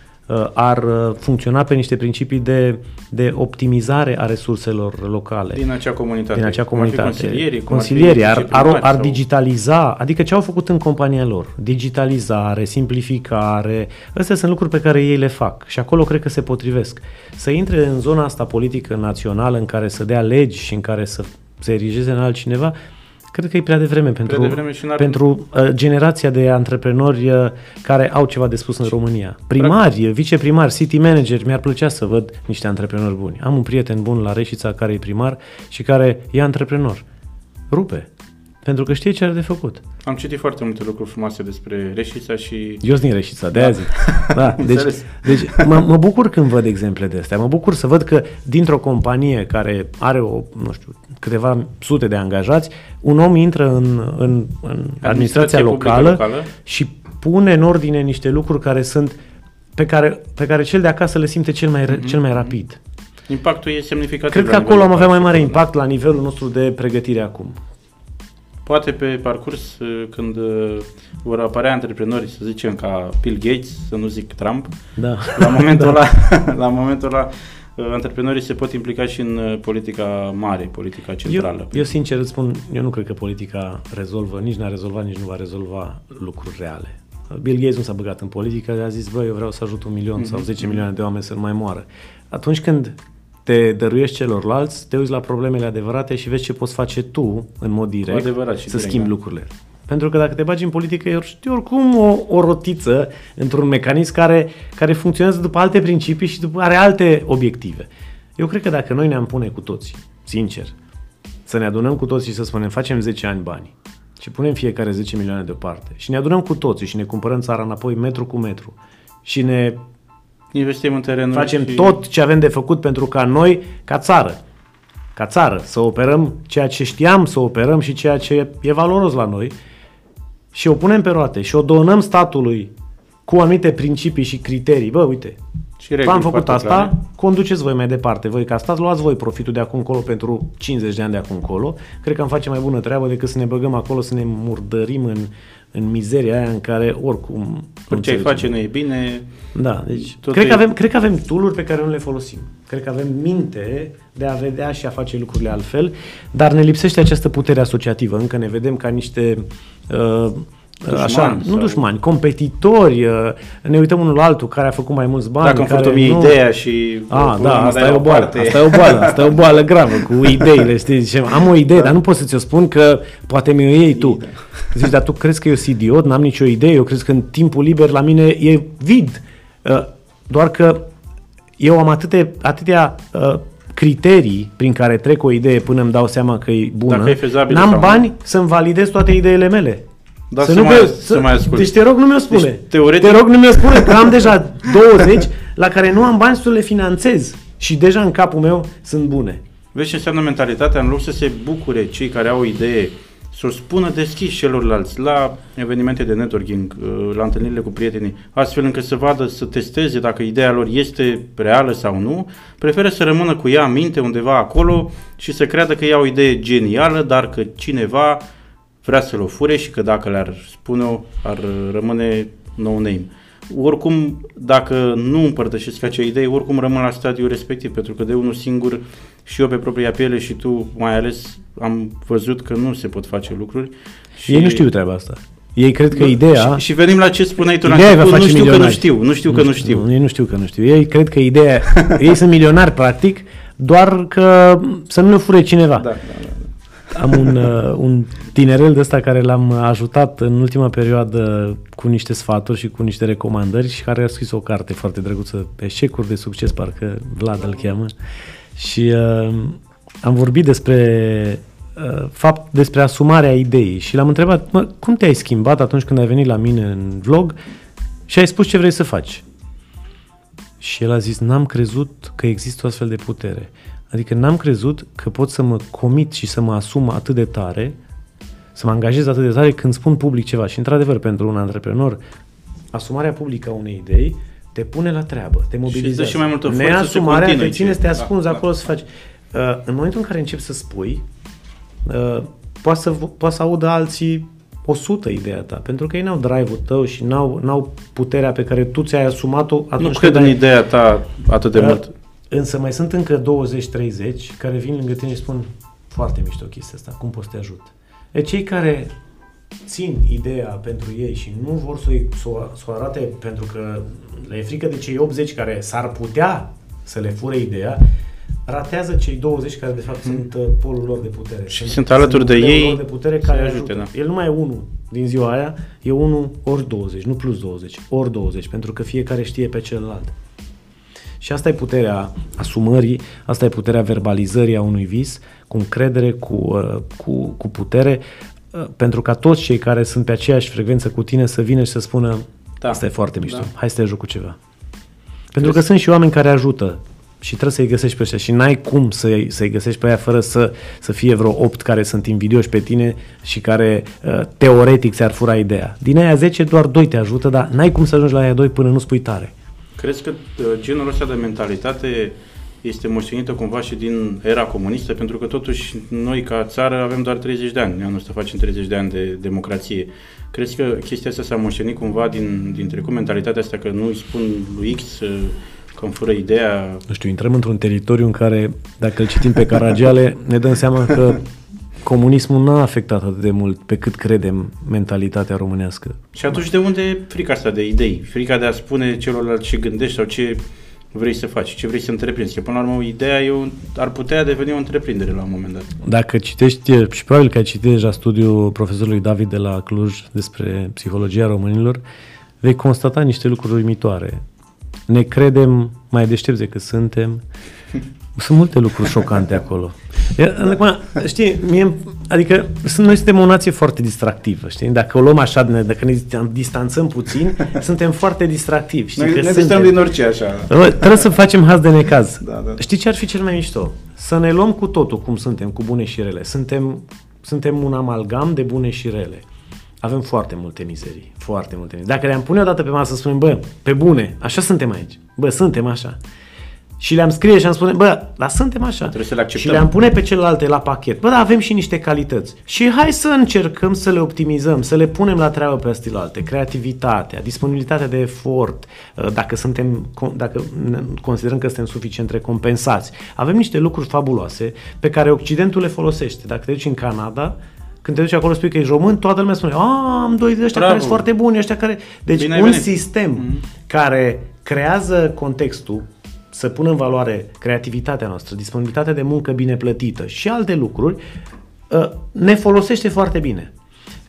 ar uh, funcționa pe niște principii de, de optimizare a resurselor locale Din acea comunitate. din acea Cum ar fi comunitate. Consilierii, cum ar fi Consilierii ar, ar, viceprimari ar sau- digitaliza, adică ce au făcut în compania lor? Digitalizare, simplificare, astea sunt lucruri pe care ei le fac și acolo cred că se potrivesc. Să intre în zona asta politică națională în care să dea legi și în care să se erigeze în altcineva, cred că e prea devreme pentru, devreme și n-ar- pentru uh, generația de antreprenori uh, care au ceva de spus în România. Primari, viceprimari, city manager, mi-ar plăcea să văd niște antreprenori buni. Am un prieten bun la Reșița care e primar și care e antreprenor. Rupe. Pentru că știe ce are de făcut. Am citit foarte multe lucruri frumoase despre Reșița și Eu sunt din Reșița, de aia zic. Da, deci, Înțeles. deci mă, mă bucur când văd exemple de astea. Mă bucur să văd că dintr-o companie care are o, nu știu, câteva sute de angajați, un om intră în, în, în administrația publică locală, locală și pune în ordine niște lucruri care sunt pe care, pe care cel de acasă le simte cel mai, mm-hmm. cel mai rapid. impactul e semnificativ. Cred că la acolo am nivelul avea mai mare local. impact la nivelul nostru de pregătire acum. Poate pe parcurs, uh, când uh, vor apărea antreprenori, să zicem ca Bill Gates, să nu zic Trump, Da. la momentul ăla, la momentul ăla uh, antreprenorii se pot implica și în uh, politica mare, politica centrală. Eu, eu sincer îți spun, eu nu cred că politica rezolvă, nici n-a rezolvat, nici nu va rezolva lucruri reale. Bill Gates nu s-a băgat în politică, a zis, băi, eu vreau să ajut un milion sau 10 milioane de oameni să nu mai moară. Atunci când te dăruiești celorlalți, te uiți la problemele adevărate și vezi ce poți face tu, în mod direct, adevărat și să direct, schimbi da. lucrurile. Pentru că dacă te bagi în politică, e știi oricum o, o rotiță într-un mecanism care, care funcționează după alte principii și după, are alte obiective. Eu cred că dacă noi ne-am pune cu toții, sincer, să ne adunăm cu toții și să spunem facem 10 ani bani și punem fiecare 10 milioane deoparte și ne adunăm cu toții și ne cumpărăm țara înapoi metru cu metru și ne Investim în terenuri facem și tot ce avem de făcut pentru ca noi, ca țară, ca țară, să operăm ceea ce știam să operăm și ceea ce e valoros la noi și o punem pe roate și o donăm statului cu anumite principii și criterii. Bă, uite, și reguli v-am făcut foarte asta, clare. conduceți voi mai departe. Voi ca stat luați voi profitul de acum încolo pentru 50 de ani de acum încolo. Cred că am face mai bună treabă decât să ne băgăm acolo, să ne murdărim în, în mizeria aia în care oricum... nu Tot ce ai înțelegem. face nu e bine. Da, deci Tot cred e- că, avem, cred că avem tool pe care nu le folosim. Cred că avem minte de a vedea și a face lucrurile altfel, dar ne lipsește această putere asociativă. Încă ne vedem ca niște uh, Dușmani așa, nu sau- dușmani, competitori, uh, ne uităm unul la altul care a făcut mai mulți bani. Dacă îmi care furt mie nu... ideea și... A, o da, mă asta dai e la o boală, parte. asta e o boală, asta e o boală gravă cu ideile, știi, zice, am o idee, dar nu pot să ți-o spun că poate mi-o iei tu. Zici, dar tu crezi că eu sunt idiot, n-am nicio idee, eu cred că în timpul liber la mine e vid. Uh, Doar că eu am atâtea, atâtea uh, criterii prin care trec o idee până îmi dau seama că e bună. Dacă e fezabilă N-am sau nu. bani să-mi validez toate ideile mele. Dar să mai- pe- să mai ascult. Deci te rog nu mi-o spune. Deci, teoretic- Te rog nu mi-o spune că am deja 20 la care nu am bani să le finanțez și deja în capul meu sunt bune. Vezi ce înseamnă mentalitatea? În loc să se bucure cei care au o idee, să o spună deschis celorlalți la evenimente de networking, uh, la întâlnirile cu prietenii, astfel încât să vadă, să testeze dacă ideea lor este reală sau nu, preferă să rămână cu ea în minte undeva acolo și să creadă că ea o idee genială, dar că cineva vrea să-l o fure și că dacă le-ar spune-o, ar rămâne no name. Oricum, dacă nu împărtășesc acea idee, oricum rămân la stadiul respectiv, pentru că de unul singur și eu pe propria piele și tu mai ales am văzut că nu se pot face lucruri. Și ei nu știu treaba asta. Ei cred că ideea... Și, și venim la ce spuneai tu la Ideea va început, nu face știu că nu milionari. știu, nu știu că nu știu. Ei nu știu că nu știu. Ei cred că ideea... ei sunt milionari, practic, doar că să nu le fure cineva. Da, da, da. Am un, uh, un tinerel de ăsta care l-am ajutat în ultima perioadă cu niște sfaturi și cu niște recomandări și care a scris o carte foarte drăguță, Eșecuri de succes, parcă Vlad îl cheamă. Și uh, am vorbit despre uh, fapt despre asumarea ideii și l-am întrebat, mă, cum te-ai schimbat atunci când ai venit la mine în vlog și ai spus ce vrei să faci? Și el a zis, n-am crezut că există o astfel de putere. Adică n-am crezut că pot să mă comit și să mă asum atât de tare, să mă angajez atât de tare când spun public ceva. Și într-adevăr, pentru un antreprenor, asumarea publică a unei idei te pune la treabă, te mobilizează. și mai multă forță să Neasumarea continui te ține să te ce- ascunzi da, da. acolo să faci. Uh, în momentul în care începi să spui, uh, poate să, poate să audă alții 100 ideea ta, pentru că ei n-au drive-ul tău și n-au, n-au puterea pe care tu ți-ai asumat-o atunci Nu cred când în ai, ideea ta atât de Uh, mult. Însă mai sunt încă 20-30 care vin lângă tine și spun foarte mișto chestia asta, cum poți să te ajut? E cei care țin ideea pentru ei și nu vor să, să, o, să o arate pentru că le e frică de cei 80 care s-ar putea să le fure ideea, ratează cei 20 care de fapt sunt uh, polul lor de putere. Și sunt alături de nucleul ei lor de putere să-i care ajute, ajută. da. El nu mai e unul din ziua aia, e unul ori 20, nu plus 20, ori 20, pentru că fiecare știe pe celălalt. Și asta e puterea asumării, asta e puterea verbalizării a unui vis, cu încredere, cu, uh, cu, cu putere, uh, pentru ca toți cei care sunt pe aceeași frecvență cu tine să vină și să spună Da. da. asta e foarte mișto, Da. da. hai să te ajut cu ceva. Pentru că sunt și oameni care ajută și trebuie să-i găsești pe ăștia și n-ai cum să-i, să-i găsești pe aia fără să, să fie vreo 8 care sunt invidioși pe tine și care uh, teoretic ți-ar fura ideea. Din aia 10 doar 2 te ajută, dar n-ai cum să ajungi la aia 2 până nu spui tare. Crezi că uh, genul ăsta de mentalitate este moștenită cumva și din era comunistă? Pentru că totuși noi ca țară avem doar 30 de ani, anul ăsta facem 30 de ani de democrație. Crezi că chestia asta s-a moștenit cumva din, din trecut, mentalitatea asta că nu îi spun lui X uh, că îmi fură ideea? nu știu, intrăm într-un teritoriu în care, dacă îl citim pe Caragiale, ne dăm seama că comunismul n-a afectat atât de mult pe cât credem mentalitatea românească. Și atunci de unde e frica asta de idei? Frica de a spune celorlalți ce gândești sau ce vrei să faci, ce vrei să întreprinzi. Că până la urmă ideea e un, ar putea deveni o întreprindere la un moment dat. Dacă citești, și probabil că ai citit deja studiul profesorului David de la Cluj despre psihologia românilor, vei constata niște lucruri uimitoare. Ne credem mai deștepți decât suntem. Sunt multe lucruri șocante acolo. Iar, Acum, știi, mie, adică sunt, noi suntem o nație foarte distractivă, știi? Dacă o luăm așa, ne- dacă ne distanțăm puțin, suntem foarte distractivi. Știi? că suntem. orice așa. Bă, Trebuie să facem haz de necaz. Da, da. Știi ce ar fi cel mai mișto? Să ne luăm cu totul cum suntem, cu bune și rele. Suntem, suntem un amalgam de bune și rele. Avem foarte multe mizerii, foarte multe mizerii. Dacă le-am pune odată pe masă să spunem, bă, pe bune, așa suntem aici. Bă, suntem așa. Și le-am scrie și am spune, bă, dar suntem așa. Trebuie să le acceptăm. Și le-am pune pe celelalte la pachet. Bă, dar avem și niște calități. Și hai să încercăm să le optimizăm, să le punem la treabă pe astea alte. Creativitatea, disponibilitatea de efort, uh, dacă suntem, dacă ne- considerăm că suntem suficient recompensați. Avem niște lucruri fabuloase pe care Occidentul le folosește. Dacă te duci în Canada, când te duci acolo spui că ești român, toată lumea spune, a, am doi de ăștia Bravo. care sunt foarte buni, ăștia care... Deci Bine ai un venit. sistem care creează contextul să pună în valoare creativitatea noastră, disponibilitatea de muncă bine plătită și alte lucruri, uh, ne folosește foarte bine.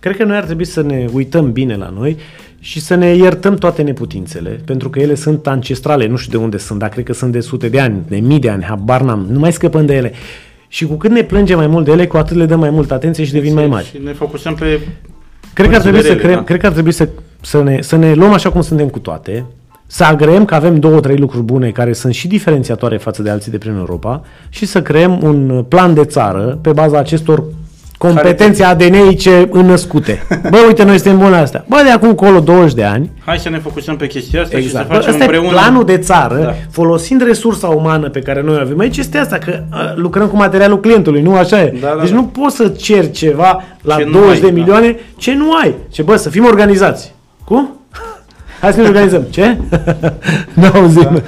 Cred că noi ar trebui să ne uităm bine la noi și să ne iertăm toate neputințele, pentru că ele sunt ancestrale, nu știu de unde sunt, dar cred că sunt de sute de ani, de mii de ani, habar n-am, nu mai scăpăm de ele. Și cu cât ne plângem mai mult de ele, cu atât le dăm mai multă atenție și devin mai mari. Și ne focusăm pe... Cred că ar trebui să, Considerele, creăm, da. cred că ar trebui să, să, ne, să ne luăm așa cum suntem cu toate, să agreem că avem două, trei lucruri bune care sunt și diferențiatoare față de alții de prin Europa și să creăm un plan de țară pe baza acestor competențe ADN-ice înnăscute. Bă, uite, noi suntem buni la astea. Bă, de acum încolo 20 de ani, Hai să ne focusăm pe chestia asta Exact. și Bă, să facem Ăsta e împreună... planul de țară, Da. da. folosind resursa umană pe care noi o avem. Aici este asta, că uh, lucrăm cu materialul clientului, nu așa e? Da, da, deci da. nu poți să ceri ceva la Ce nu 20 ai, de da. milioane ce nu ai. Ce bă, să fim organizați. Cum? Hai să ne organizăm. Ce? nu auzim. Da.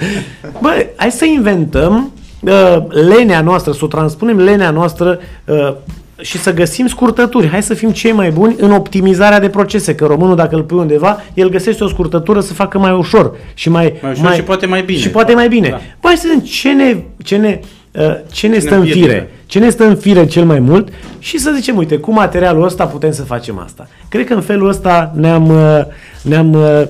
Bă, hai să inventăm uh, lenea noastră, să o transpunem lenea noastră uh, și să găsim scurtături. Hai să fim cei mai buni în optimizarea de procese, că românul dacă îl pui undeva, el găsește o scurtătură să facă mai ușor și mai, Mai ușor și poate mai bine. Și poate mai bine. Da. Păi să vedem ce ne, ce ne, uh, ce ne stă în împiedică. fire. Ce ne stă în fire cel mai mult și să zicem, uite, cu materialul ăsta putem să facem asta. Cred că în felul ăsta ne-am, uh, ne-am uh,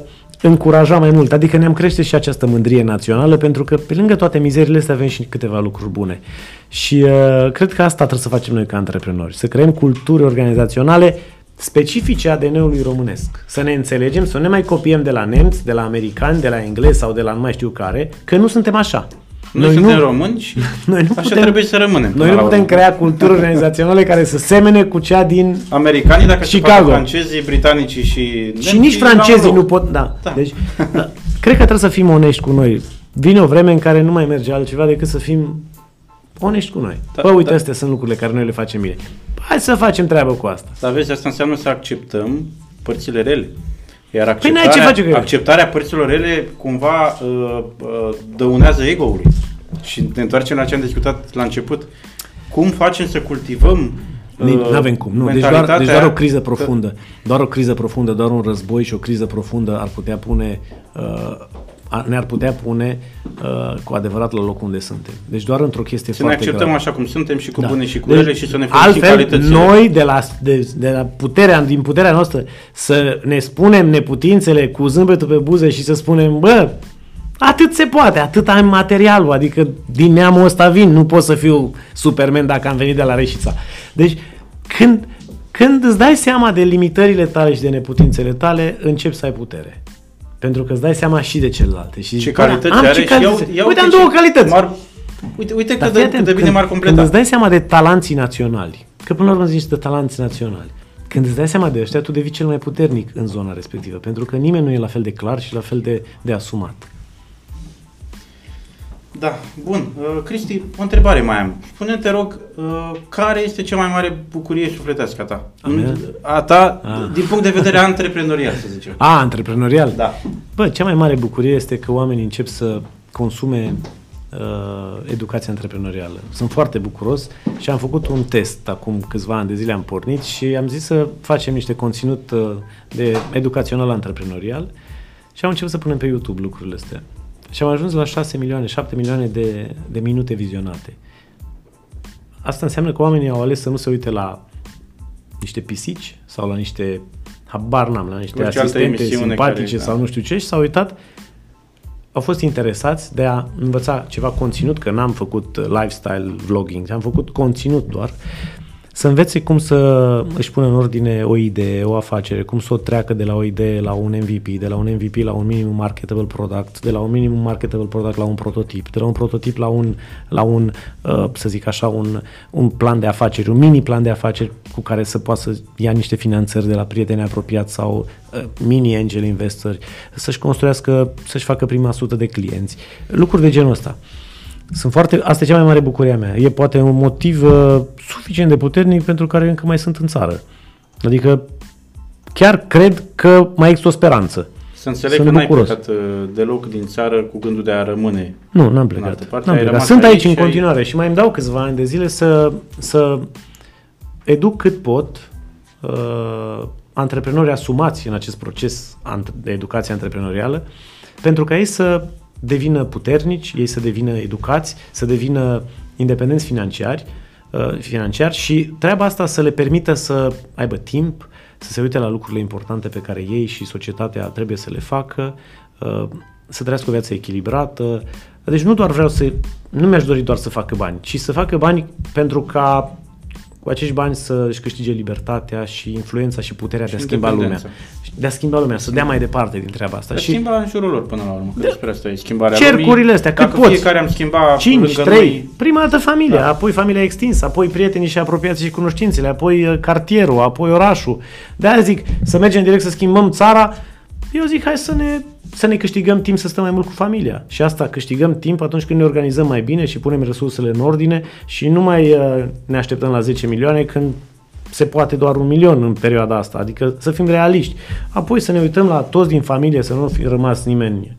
încuraja mai mult, adică ne-am crește și această mândrie națională, pentru că pe lângă toate mizerile astea avem și câteva lucruri bune. Și uh, cred că asta trebuie să facem noi ca antreprenori, să creăm culturi organizaționale specifice ADN-ului românesc. Să ne înțelegem, să nu ne mai copiem de la nemți, de la americani, de la englezi sau de la nu mai știu care, că nu suntem așa. Noi, suntem români și Noi nu așa putem- trebuie să rămânem. Noi până nu la putem urmă. crea culturi organizaționale care să semene cu cea din... Americanii, dacă se Chicago. fac francezii, britanicii și Și nemții, nici la un francezii loc. nu pot... Da. Da. Deci, da, cred că trebuie să fim onești cu noi. Vine o vreme în care nu mai merge altceva decât să fim onești cu noi. Da, Bă, uite, da. astea sunt lucrurile care noi le facem bine. Hai să facem treabă cu asta. Dar vezi, asta înseamnă să acceptăm părțile rele. Iar Păi n-ai ce acceptarea, face cu ele. acceptarea părților rele cumva uh, uh, dăunează ego-ului. Și ne întoarcem la ce am discutat la început. Cum facem să cultivăm Nu avem cum. Nu. Deci, doar, mentalitatea deci doar o criză că- profundă. Doar o criză profundă, doar un război și o criză profundă ar putea pune uh, a- ne-ar putea pune uh, cu adevărat la locul unde suntem. Deci doar într-o chestie Să ne foarte acceptăm gravă. așa cum suntem și cu Da. bune și cu Deci, rele și să ne folosim Altfel, calitățile. noi de la, de, de la puterea, din puterea noastră să ne spunem neputințele cu zâmbetul pe buze și să spunem, bă, atât se poate, atât am materialul, adică din neamul ăsta vin, nu pot să fiu Superman dacă am venit de la Reșița. Deci, când, când îți dai seama de limitările tale și de neputințele tale, începi să ai putere. Pentru că îți dai seama și de celelalte. Și Ce zici, calități "Bă, am are ce și calități." iau, iau Uite, am ce- două calități. M-ar, uite, uite Dar cât fii de, atent, cât de bine când, m-ar Când completa. îți dai seama de talanții naționali, că până la urmă zici de talanți naționali, când îți dai seama de ăștia, tu devii cel mai puternic în zona respectivă, pentru că nimeni nu e la fel de clar și la fel de, de asumat. Da, bun. Uh, Cristi, o întrebare mai am. Spune-te, te rog, uh, care este cea mai mare bucurie sufletească a ta? A mea? A ta, Ah. din punct de vedere antreprenorial, să zicem. A, antreprenorial? Da. Bă, cea mai mare bucurie este că oamenii încep să consume uh, educația antreprenorială. Sunt foarte bucuros și am făcut un test acum câțiva ani de zile am pornit și am zis să facem niște conținut uh, de educațional antreprenorial și am început să punem pe YouTube lucrurile astea. Și am ajuns la 6 milioane, 7 milioane de, de minute vizionate. Asta înseamnă că oamenii au ales să nu se uite la niște pisici sau la niște habar n-am, la niște Orice altă asistente emisiune simpatice care- da. sau nu știu ce și s-au uitat au fost interesați de a învăța ceva conținut, că n-am făcut uh, lifestyle vlogging, am făcut conținut doar, să învețe cum să își pună în ordine o idee, o afacere, cum să o treacă de la o idee la un MVP, de la un MVP la un minimum marketable product, de la un minimum marketable product la un prototip, de la un prototip la un, la un uh, să zic așa, un, un plan de afaceri, un mini plan de afaceri cu care să poată să ia niște finanțări de la prieteni apropiați sau uh, mini angel investori, să-și construiască, să-și facă prima sută de clienți, lucruri de genul ăsta. Sunt foarte, asta e cea mai mare bucurie a mea. E poate un motiv uh, suficient de puternic pentru care încă mai sunt în țară. Adică chiar cred că mai există o speranță. Să înțeleg Sunt că n-ai bucuros. plecat uh, deloc din țară cu gândul de a rămâne. Nu, n-am altă plecat. parte, N-am ai plecat. rămas Sunt aici aici în și ai- continuare și mai îmi dau câțiva ani de zile să, să educ cât pot uh, antreprenori asumați în acest proces ant- de educație antreprenorială pentru ca ei să devină puternici, ei să devină educați, să devină independenți financiari, uh, financiar și treaba asta să le permită să aibă timp, să se uite la lucrurile importante pe care ei și societatea trebuie să le facă, uh, să trăiască o viață echilibrată. Deci nu doar vreau să, nu mi-aș dori doar să facă bani, ci să facă bani pentru ca cu acești bani să-și câștige libertatea și influența și puterea de a Și schimba lumea. independența. De a schimba lumea, să dea mai departe din treaba asta. Dar Și schimba în jurul lor până la urmă, că despre asta e schimbarea cercurile lumii. astea, cât Dacă poți. fiecare am schimbat 5, lângă 3, noi, prima dată familia, Da. apoi familia extinsă, apoi prietenii și apropiații și cunoștințele, apoi uh, cartierul, apoi orașul. De-aia zic, să mergem direct să schimbăm țara, eu zic hai să ne, să ne câștigăm timp să stăm mai mult cu familia. Și asta câștigăm timp atunci când ne organizăm mai bine și punem resursele în ordine și nu mai uh, ne așteptăm la 10 milioane când se poate doar un milion în perioada asta, adică să fim realiști. Apoi să ne uităm la toți din familie, să nu fi rămas nimeni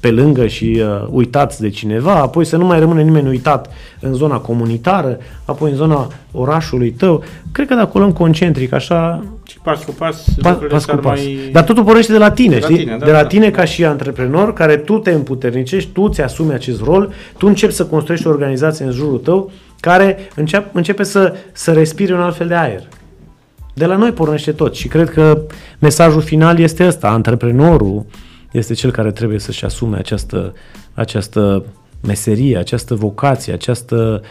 pe lângă și uh, uitați de cineva, apoi să nu mai rămâne nimeni uitat în zona comunitară, apoi în zona orașului tău. Cred că de acolo în concentric, așa... Și pas cu pas, Pa, pas cu pas. Mai... Dar totul pornește de la tine, de știi? La tine, da, de la da, tine da. ca și antreprenor, care tu te împuternicești, tu ți asumi acest rol, tu începi să construiești o organizație în jurul tău care începe, începe să, să respire un alt fel de aer. De la noi pornește tot și cred că mesajul final este ăsta. Antreprenorul este cel care trebuie să-și asume această, această meserie, această vocație, această,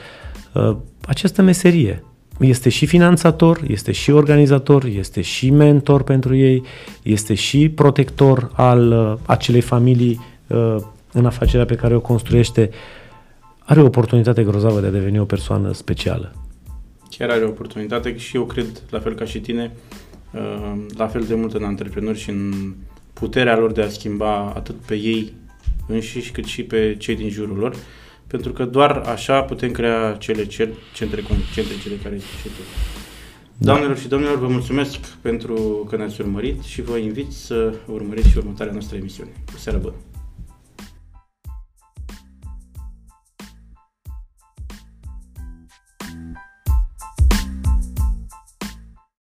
uh, această meserie. Este și finanțator, este și organizator, este și mentor pentru ei, este și protector al uh, acelei familii uh, în afacerea pe care o construiește. Are o oportunitate grozavă de a deveni o persoană specială chiar are o oportunitate și eu cred, la fel ca și tine, uh, la fel de mult în antreprenori și în puterea lor de a schimba atât pe ei înșiși cât și pe cei din jurul lor, pentru că doar așa putem crea cele centre concentrice de care zice tu. Da. Doamnelor și domnilor, vă mulțumesc pentru că ne-ați urmărit și vă invit să urmăriți și următoarea noastră emisiune. O seară bună!